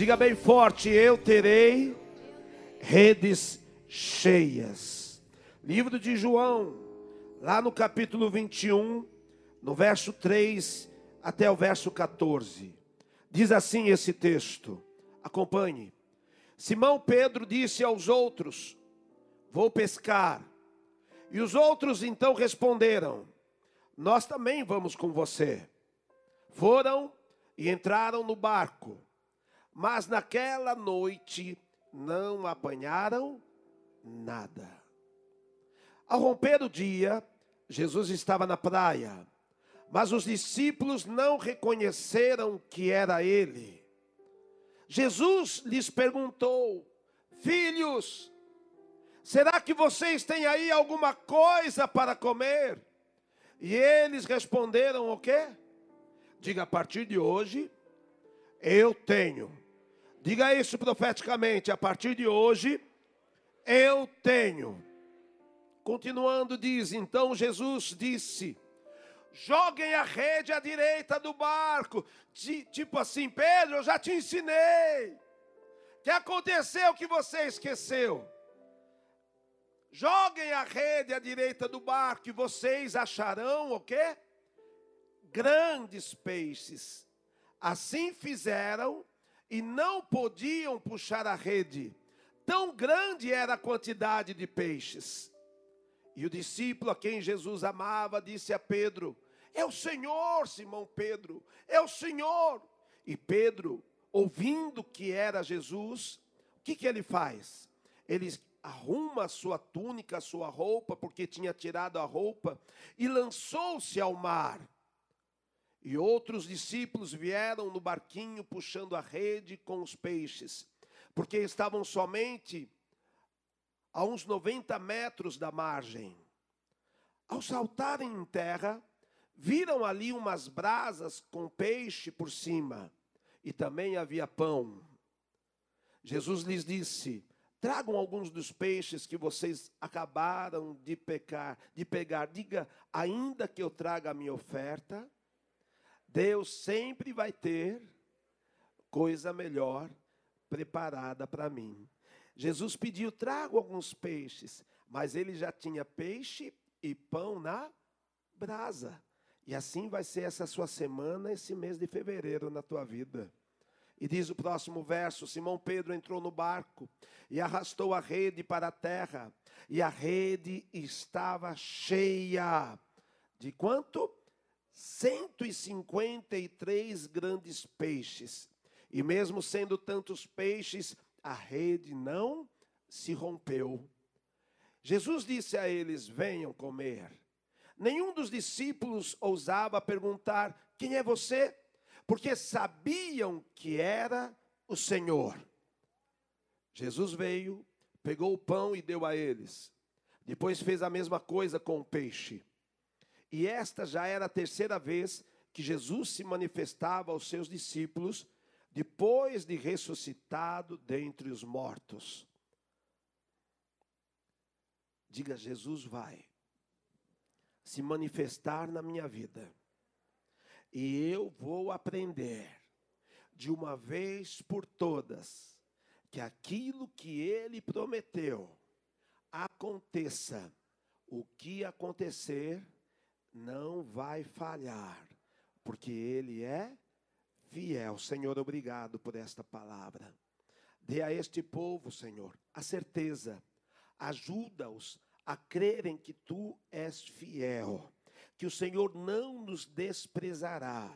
Diga bem forte: Eu terei redes cheias. Livro de João, lá no capítulo 21, no verso 3 até o verso 14. Diz assim esse texto: acompanhe. Simão Pedro disse aos outros: Vou pescar. E os outros então responderam: Nós também vamos com você. Foram e entraram no barco, mas naquela noite não apanharam nada. Ao romper o dia, Jesus estava na praia, mas os discípulos não reconheceram que era ele. Jesus lhes perguntou: Filhos, será que vocês têm aí alguma coisa para comer? E eles responderam o quê? Diga a partir de hoje, eu tenho. Diga isso profeticamente, a partir de hoje, eu tenho. Continuando, diz: Então Jesus disse: Joguem a rede à direita do barco. Tipo assim, Pedro, eu já te ensinei. Que aconteceu que você esqueceu? Joguem a rede à direita do barco e vocês acharão o quê? Grandes peixes. Assim fizeram e não podiam puxar a rede. Tão grande era a quantidade de peixes. E o discípulo a quem Jesus amava disse a Pedro: É o Senhor, Simão Pedro, é o Senhor. E Pedro, ouvindo que era Jesus, o que, que ele faz? Ele arruma a sua túnica, a sua roupa, porque tinha tirado a roupa, e lançou-se ao mar. E outros discípulos vieram no barquinho puxando a rede com os peixes, porque estavam somente a uns 90 metros da margem. Ao saltarem em terra, viram ali umas brasas com peixe por cima, e também havia pão. Jesus lhes disse: Tragam alguns dos peixes que vocês acabaram de pecar, de pegar. Diga, ainda que eu traga a minha oferta, Deus sempre vai ter coisa melhor preparada para mim. Jesus pediu: trago alguns peixes, mas ele já tinha peixe e pão na brasa. E assim vai ser essa sua semana, esse mês de fevereiro na tua vida. E diz o próximo verso: Simão Pedro entrou no barco e arrastou a rede para a terra, e a rede estava cheia. De quanto? 153 grandes peixes. E mesmo sendo tantos peixes, a rede não se rompeu. Jesus disse a eles: Venham comer. Nenhum dos discípulos ousava perguntar: Quem é você? Porque sabiam que era o Senhor. Jesus veio, pegou o pão e deu a eles. Depois fez a mesma coisa com o peixe. E esta já era a terceira vez que Jesus se manifestava aos seus discípulos depois de ressuscitado dentre os mortos. Diga: Jesus vai se manifestar na minha vida, e eu vou aprender de uma vez por todas que aquilo que ele prometeu aconteça, o que acontecer não vai falhar, porque ele é fiel. Senhor, obrigado por esta palavra. Dê a este povo, Senhor, a certeza. Ajuda-os a crerem que tu és fiel, que o Senhor não nos desprezará,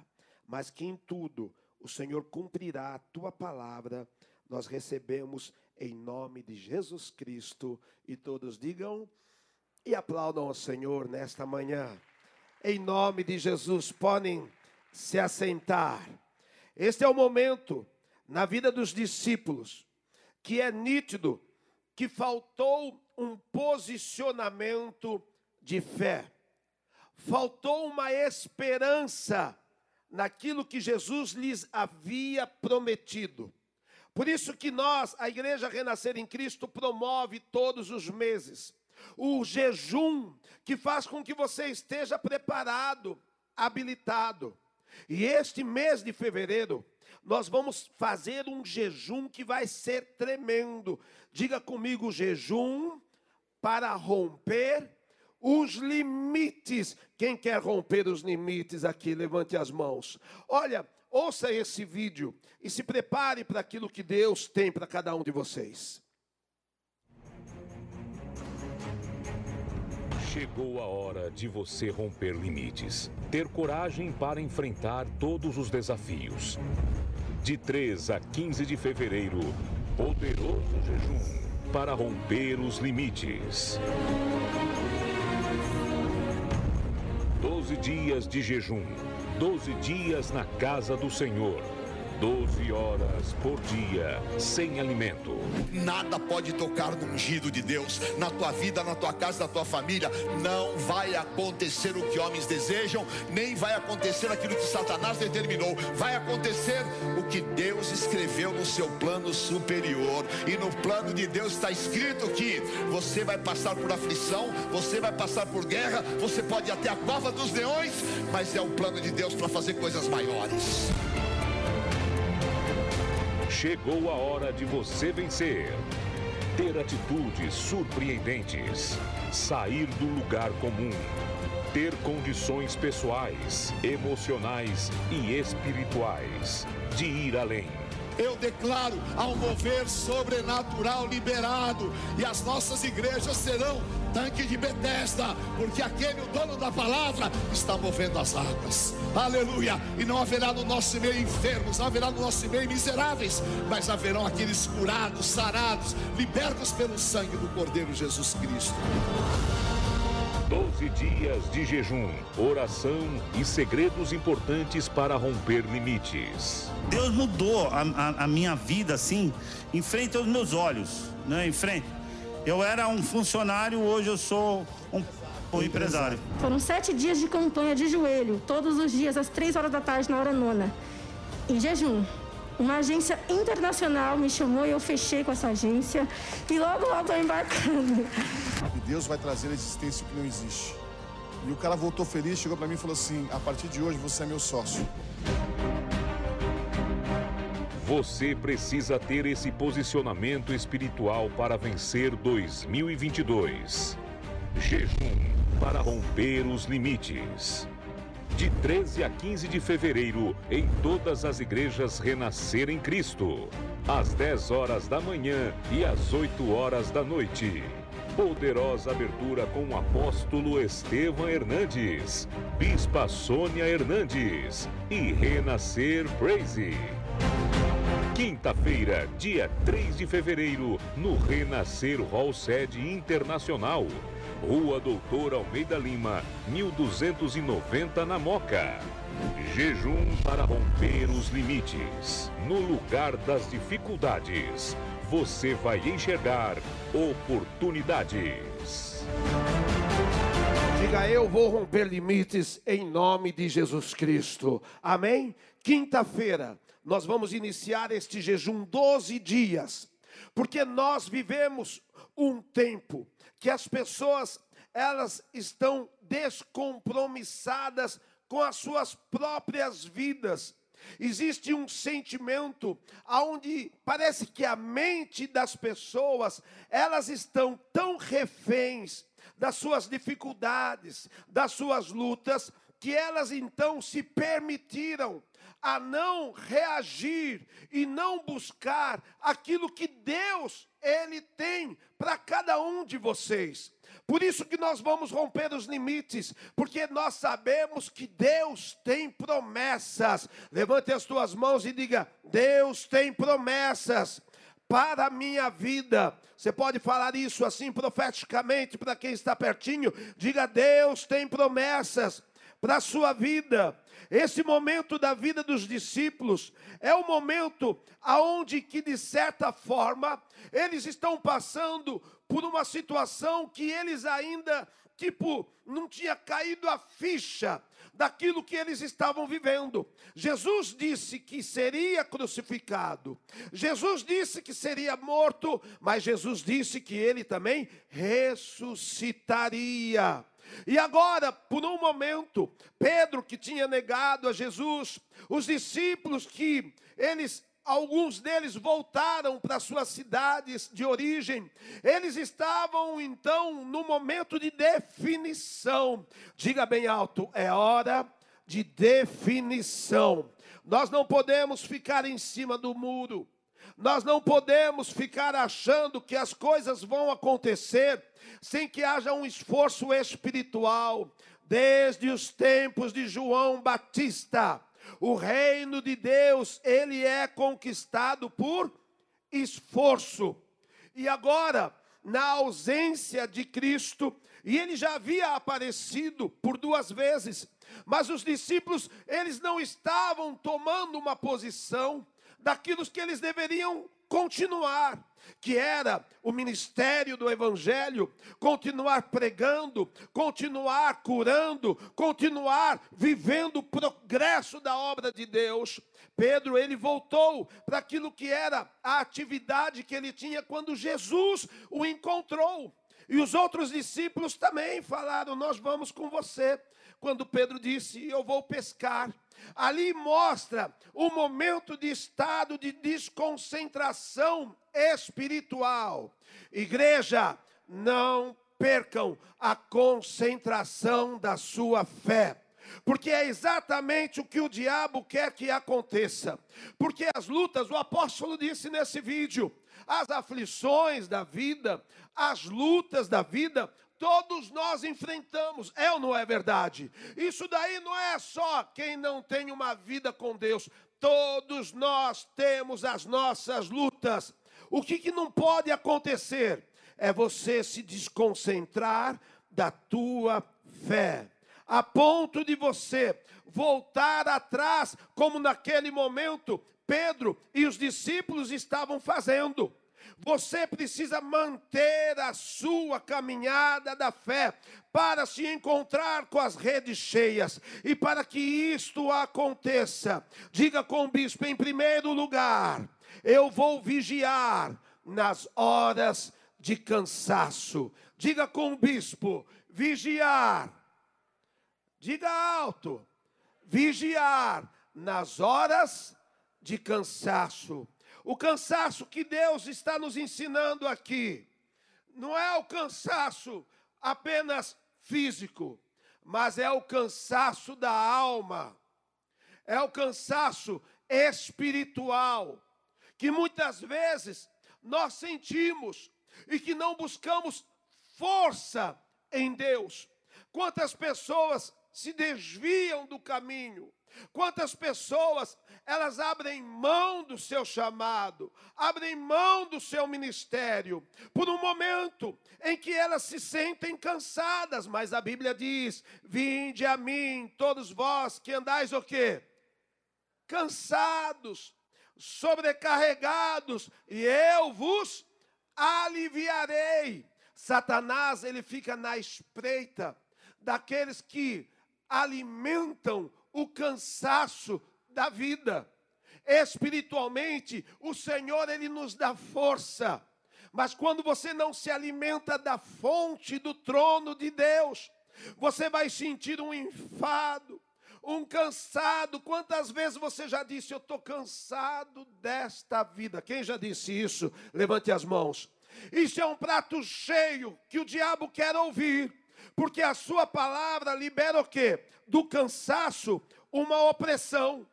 mas que em tudo o Senhor cumprirá a tua palavra. Nós recebemos em nome de Jesus Cristo e todos digam e aplaudam ao Senhor nesta manhã. Em nome de Jesus, podem se assentar. Este é o momento na vida dos discípulos que é nítido que faltou um posicionamento de fé, faltou uma esperança naquilo que Jesus lhes havia prometido. Por isso que nós, a Igreja Renascer em Cristo, promove todos os meses o jejum que faz com que você esteja preparado, habilitado. E este mês de fevereiro nós vamos fazer um jejum que vai ser tremendo. Diga comigo: jejum para romper os limites. Quem quer romper os limites aqui, levante as mãos. Olha, ouça esse vídeo e se prepare para aquilo que Deus tem para cada um de vocês. Chegou a hora de você romper limites, ter coragem para enfrentar todos os desafios. De 3 a 15 de fevereiro, poderoso jejum para romper os limites. 12 dias de jejum, 12 dias na casa do Senhor 12 horas por dia, sem alimento. Nada pode tocar no ungido de Deus, na tua vida, na tua casa, na tua família. Não vai acontecer o que homens desejam, nem vai acontecer aquilo que Satanás determinou. Vai acontecer o que Deus escreveu no seu plano superior. E no plano de Deus está escrito que você vai passar por aflição, você vai passar por guerra, você pode ir até a cova dos leões, mas é o plano de Deus para fazer coisas maiores. Chegou a hora de você vencer. Ter atitudes surpreendentes. Sair do lugar comum. Ter condições pessoais, emocionais e espirituais. De ir além eu declaro ao mover sobrenatural liberado, e as nossas igrejas serão tanque de Betesda, porque aquele, o dono da palavra, está movendo as águas. Aleluia! E não haverá no nosso meio enfermos, não haverá no nosso meio miseráveis, mas haverão aqueles curados, sarados, libertos pelo sangue do Cordeiro Jesus Cristo. Doze dias de jejum, oração e segredos importantes para romper limites. Deus mudou a, a, a minha vida assim, em frente aos meus olhos, né? Em frente. Eu era um funcionário, hoje eu sou um, um empresário. Foram sete dias de campanha de joelho, todos os dias, às três horas da tarde, na hora nona, em jejum. Uma agência internacional me chamou e eu fechei com essa agência e logo logo estou embarcando. E Deus vai trazer a existência que não existe. E o cara voltou feliz, chegou para mim e falou assim: a partir de hoje você é meu sócio. Você precisa ter esse posicionamento espiritual para vencer 2022. Jejum para romper os limites de 13 a 15 de fevereiro, em todas as igrejas Renascer em Cristo, às 10 horas da manhã e às 8 horas da noite. Poderosa abertura com o apóstolo Estevam Hernandes, Bispa Sônia Hernandes e Renascer Praise. Quinta-feira, dia 3 de fevereiro, no Renascer Hall Sede Internacional. Rua Doutor Almeida Lima, 1290 na Moca. Jejum para romper os limites. No lugar das dificuldades, você vai enxergar oportunidades. Diga eu vou romper limites em nome de Jesus Cristo. Amém? Quinta-feira, nós vamos iniciar este jejum 12 dias, porque nós vivemos um tempo que as pessoas elas estão descompromissadas com as suas próprias vidas. Existe um sentimento aonde parece que a mente das pessoas, elas estão tão reféns das suas dificuldades, das suas lutas, que elas então se permitiram a não reagir e não buscar aquilo que Deus ele tem para cada um de vocês. Por isso que nós vamos romper os limites, porque nós sabemos que Deus tem promessas. Levante as tuas mãos e diga: Deus tem promessas para a minha vida. Você pode falar isso assim profeticamente para quem está pertinho. Diga: Deus tem promessas para a sua vida. Esse momento da vida dos discípulos é o momento aonde que de certa forma eles estão passando por uma situação que eles ainda tipo não tinha caído a ficha daquilo que eles estavam vivendo. Jesus disse que seria crucificado. Jesus disse que seria morto, mas Jesus disse que ele também ressuscitaria. E agora, por um momento, Pedro que tinha negado a Jesus, os discípulos que eles alguns deles voltaram para suas cidades de origem. Eles estavam então no momento de definição. Diga bem alto, é hora de definição. Nós não podemos ficar em cima do muro. Nós não podemos ficar achando que as coisas vão acontecer sem que haja um esforço espiritual. Desde os tempos de João Batista, o reino de Deus, ele é conquistado por esforço. E agora, na ausência de Cristo, e ele já havia aparecido por duas vezes, mas os discípulos, eles não estavam tomando uma posição daquilo que eles deveriam continuar, que era o ministério do Evangelho, continuar pregando, continuar curando, continuar vivendo o progresso da obra de Deus. Pedro, ele voltou para aquilo que era a atividade que ele tinha quando Jesus o encontrou. E os outros discípulos também falaram: Nós vamos com você. Quando Pedro disse: Eu vou pescar. Ali mostra o momento de estado de desconcentração espiritual. Igreja, não percam a concentração da sua fé. Porque é exatamente o que o diabo quer que aconteça. Porque as lutas, o apóstolo disse nesse vídeo, as aflições da vida, as lutas da vida, todos nós enfrentamos, é ou não é verdade? Isso daí não é só quem não tem uma vida com Deus, todos nós temos as nossas lutas. O que, que não pode acontecer? É você se desconcentrar da tua fé, a ponto de você voltar atrás, como naquele momento Pedro e os discípulos estavam fazendo. Você precisa manter a sua caminhada da fé para se encontrar com as redes cheias. E para que isto aconteça, diga com o bispo: em primeiro lugar, eu vou vigiar nas horas de cansaço. Diga com o bispo: vigiar. Diga alto: vigiar nas horas de cansaço. O cansaço que Deus está nos ensinando aqui não é o cansaço apenas físico, mas é o cansaço da alma, é o cansaço espiritual, que muitas vezes nós sentimos e que não buscamos força em Deus. Quantas pessoas se desviam do caminho, Quantas pessoas elas abrem mão do seu chamado, abrem mão do seu ministério, por um momento em que elas se sentem cansadas, mas a Bíblia diz: Vinde a mim, todos vós que andais o quê? Cansados, sobrecarregados, e eu vos aliviarei. Satanás, ele fica na espreita daqueles que alimentam o cansaço da vida. Espiritualmente, o Senhor ele nos dá força. Mas quando você não se alimenta da fonte do trono de Deus, você vai sentir um enfado, um cansado. Quantas vezes você já disse, eu estou cansado desta vida? Quem já disse isso? Levante as mãos. Isso é um prato cheio que o diabo quer ouvir, porque a sua palavra libera o quê? do cansaço uma opressão.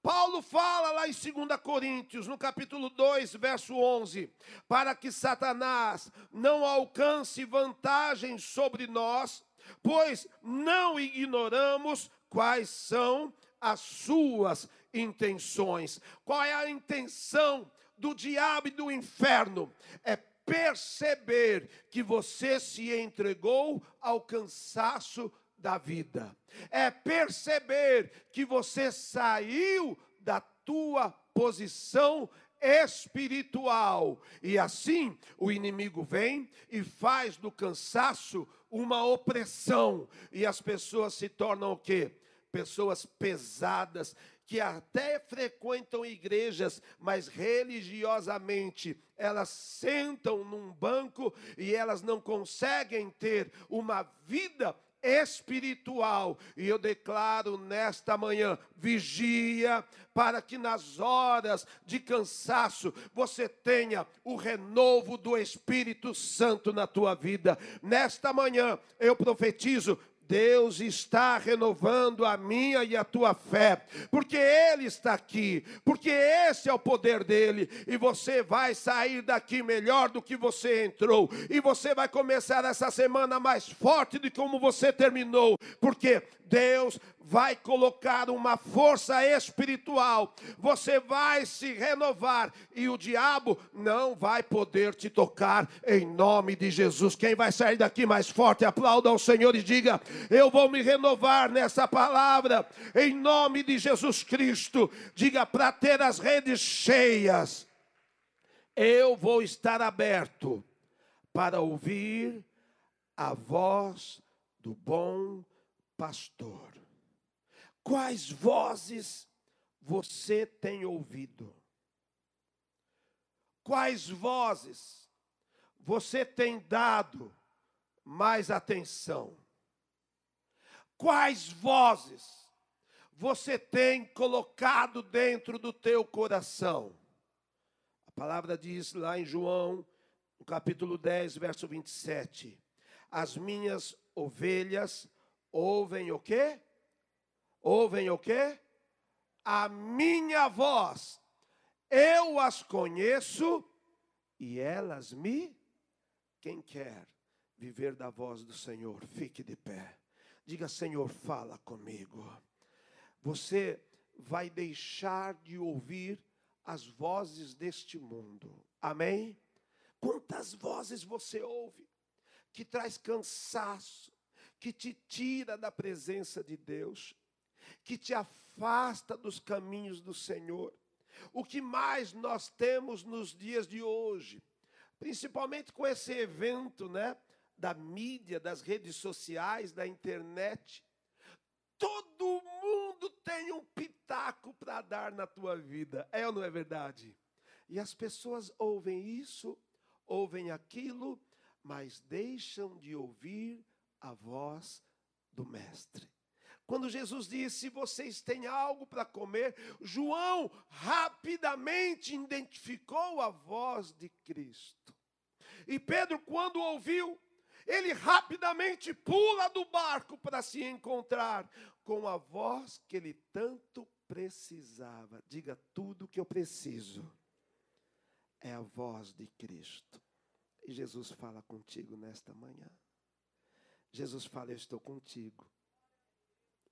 Paulo fala lá em 2 Coríntios, no capítulo 2, verso 11: para que Satanás não alcance vantagem sobre nós, pois não ignoramos quais são as suas intenções. Qual é a intenção do diabo e do inferno? É perceber que você se entregou ao cansaço da vida. É perceber que você saiu da tua posição espiritual. E assim o inimigo vem e faz do cansaço uma opressão. E as pessoas se tornam o quê? Pessoas pesadas, que até frequentam igrejas, mas religiosamente elas sentam num banco e elas não conseguem ter uma vida espiritual. E eu declaro nesta manhã: vigia, para que nas horas de cansaço você tenha o renovo do Espírito Santo na tua vida. Nesta manhã eu profetizo Deus está renovando a minha e a tua fé, porque Ele está aqui, porque esse é o poder dele, e você vai sair daqui melhor do que você entrou, e você vai começar essa semana mais forte do que como você terminou, porque Deus vai colocar uma força espiritual, você vai se renovar e o diabo não vai poder te tocar em nome de Jesus. Quem vai sair daqui mais forte, aplauda ao Senhor e diga: Eu vou me renovar nessa palavra, em nome de Jesus Cristo. Diga para ter as redes cheias, eu vou estar aberto para ouvir a voz do bom pastor. Quais vozes você tem ouvido? Quais vozes você tem dado mais atenção? Quais vozes você tem colocado dentro do teu coração? A palavra diz lá em João, no capítulo 10, verso 27: As minhas ovelhas ouvem o quê? Ouvem o quê? A minha voz. Eu as conheço e elas me. Quem quer viver da voz do Senhor, fique de pé. Diga, Senhor, fala comigo. Você vai deixar de ouvir as vozes deste mundo. Amém? Quantas vozes você ouve que traz cansaço, que te tira da presença de Deus, que te afasta dos caminhos do Senhor. O que mais nós temos nos dias de hoje, principalmente com esse evento, né, da mídia, das redes sociais, da internet, todo mundo tem um pitaco para dar na tua vida. É ou não é verdade? E as pessoas ouvem isso, ouvem aquilo, mas deixam de ouvir a voz do Mestre. Quando Jesus disse: Vocês têm algo para comer, João rapidamente identificou a voz de Cristo. E Pedro, quando ouviu, ele rapidamente pula do barco para se encontrar com a voz que ele tanto precisava. Diga tudo que eu preciso. É a voz de Cristo. E Jesus fala contigo nesta manhã. Jesus fala: Eu estou contigo,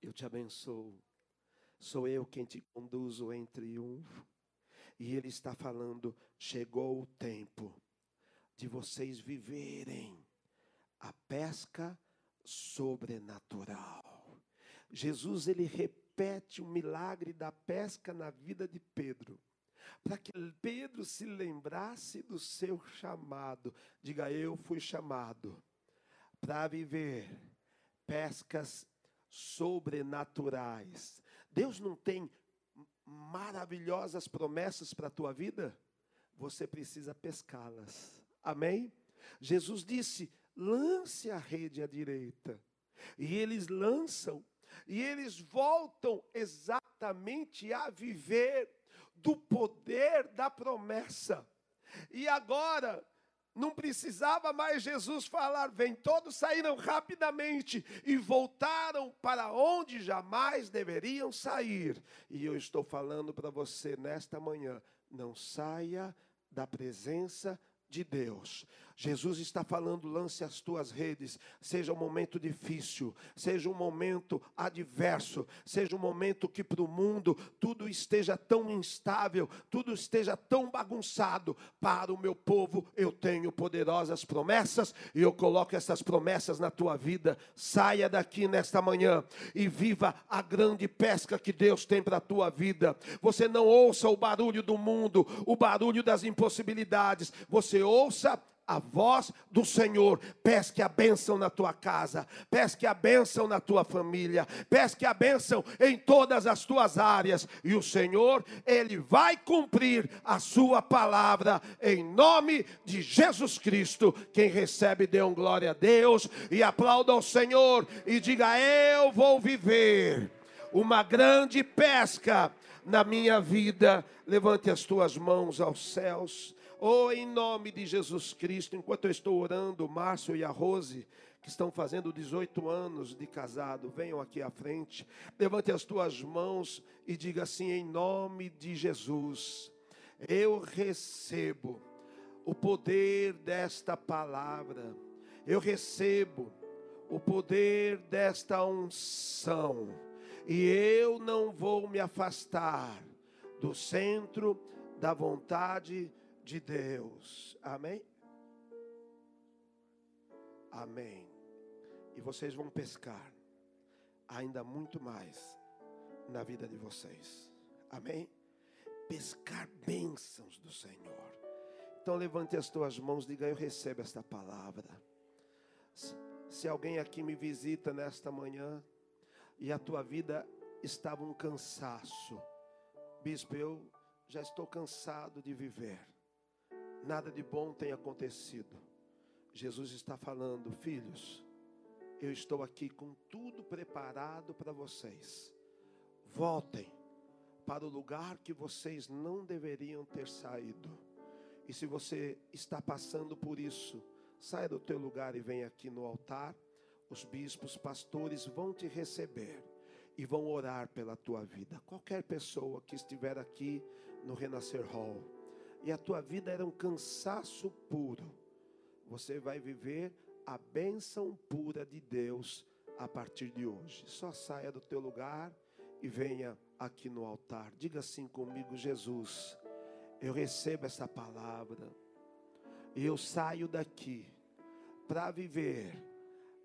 eu te abençoo, sou eu quem te conduzo em triunfo. E Ele está falando: chegou o tempo de vocês viverem a pesca sobrenatural. Jesus ele repete o milagre da pesca na vida de Pedro, para que Pedro se lembrasse do seu chamado. Diga, eu fui chamado para viver pescas sobrenaturais. Deus não tem maravilhosas promessas para a tua vida? Você precisa pescá-las. Amém? Jesus disse: lance a rede à direita. E eles lançam, e eles voltam exatamente a viver do poder da promessa. E agora, não precisava mais Jesus falar, vem. Todos saíram rapidamente e voltaram para onde jamais deveriam sair. E eu estou falando para você nesta manhã: não saia da presença de Deus. Jesus está falando, lance as tuas redes, seja um momento difícil, seja um momento adverso, seja um momento que para o mundo tudo esteja tão instável, tudo esteja tão bagunçado. Para o meu povo eu tenho poderosas promessas e eu coloco essas promessas na tua vida. Saia daqui nesta manhã e viva a grande pesca que Deus tem para a tua vida. Você não ouça o barulho do mundo, o barulho das impossibilidades, você ouça a voz do Senhor. Pesque a bênção na tua casa, pesque a bênção na tua família, pesque a bênção em todas as tuas áreas. E o Senhor, Ele vai cumprir a sua palavra em nome de Jesus Cristo. Quem recebe, dê um glória a Deus e aplauda ao Senhor e diga: Eu vou viver uma grande pesca na minha vida. Levante as tuas mãos aos céus. Oh, em nome de Jesus Cristo, enquanto eu estou orando, Márcio e a Rose, que estão fazendo 18 anos de casado, venham aqui à frente. Levante as tuas mãos e diga assim: em nome de Jesus, eu recebo o poder desta palavra, eu recebo o poder desta unção, e eu não vou me afastar do centro da vontade de de Deus. Amém? Amém. E vocês vão pescar ainda muito mais na vida de vocês. Amém? Pescar bênçãos do Senhor. Então levante as tuas mãos, diga: Eu recebo esta palavra. Se alguém aqui me visita nesta manhã e a tua vida estava um cansaço, bispo, eu já estou cansado de viver nada de bom tem acontecido. Jesus está falando, filhos, eu estou aqui com tudo preparado para vocês. Voltem para o lugar que vocês não deveriam ter saído. E se você está passando por isso, saia do teu lugar e venha aqui no altar. Os bispos, pastores vão te receber e vão orar pela tua vida. Qualquer pessoa que estiver aqui no Renascer Hall, e a tua vida era um cansaço puro, você vai viver a bênção pura de Deus a partir de hoje. Só saia do teu lugar e venha aqui no altar. Diga assim comigo, Jesus, eu recebo essa palavra e eu saio daqui para viver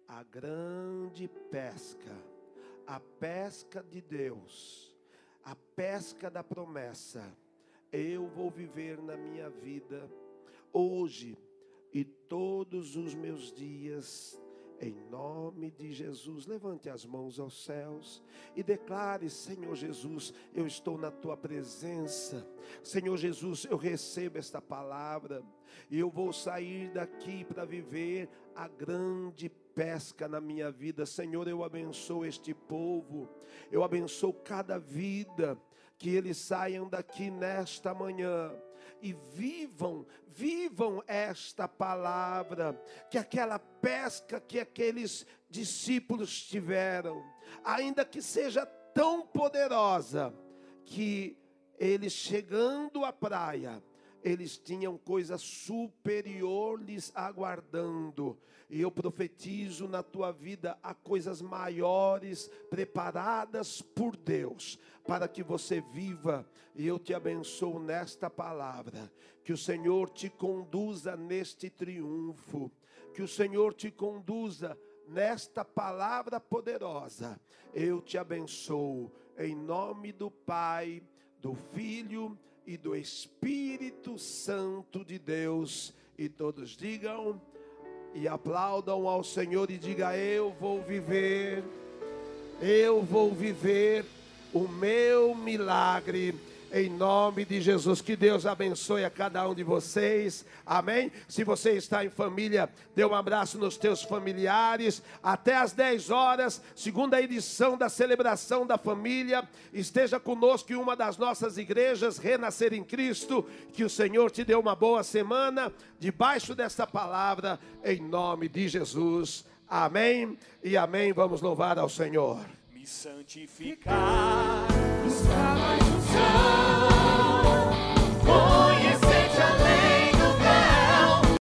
a grande pesca, a pesca de Deus, a pesca da promessa eu vou viver na minha vida hoje e todos os meus dias, em nome de Jesus. Levante as mãos aos céus e declare: Senhor Jesus, eu estou na tua presença. Senhor Jesus, eu recebo esta palavra e eu vou sair daqui para viver a grande pesca na minha vida. Senhor, eu abençoo este povo, eu abençoo cada vida que eles saiam daqui nesta manhã e vivam, vivam esta palavra, que aquela pesca que aqueles discípulos tiveram, ainda que seja tão poderosa, que eles chegando à praia, eles tinham coisa superior lhes aguardando. E eu profetizo na tua vida a coisas maiores preparadas por Deus, para que você viva. E eu te abençoo nesta palavra. Que o Senhor te conduza neste triunfo. Que o Senhor te conduza nesta palavra poderosa. Eu te abençoo em nome do Pai, do Filho e do Espírito Santo de Deus. E todos digam e aplaudam ao Senhor e diga: Eu vou viver, eu vou viver o meu milagre em nome de Jesus. Que Deus abençoe a cada um de vocês. Amém. Se você está em família, dê um abraço nos teus familiares. Até às 10 horas, segunda edição da celebração da família. Esteja conosco em uma das nossas igrejas, Renascer em Cristo. Que o Senhor te dê uma boa semana debaixo desta palavra em nome de Jesus. Amém. E amém. Vamos louvar ao Senhor me santificar, mais unção.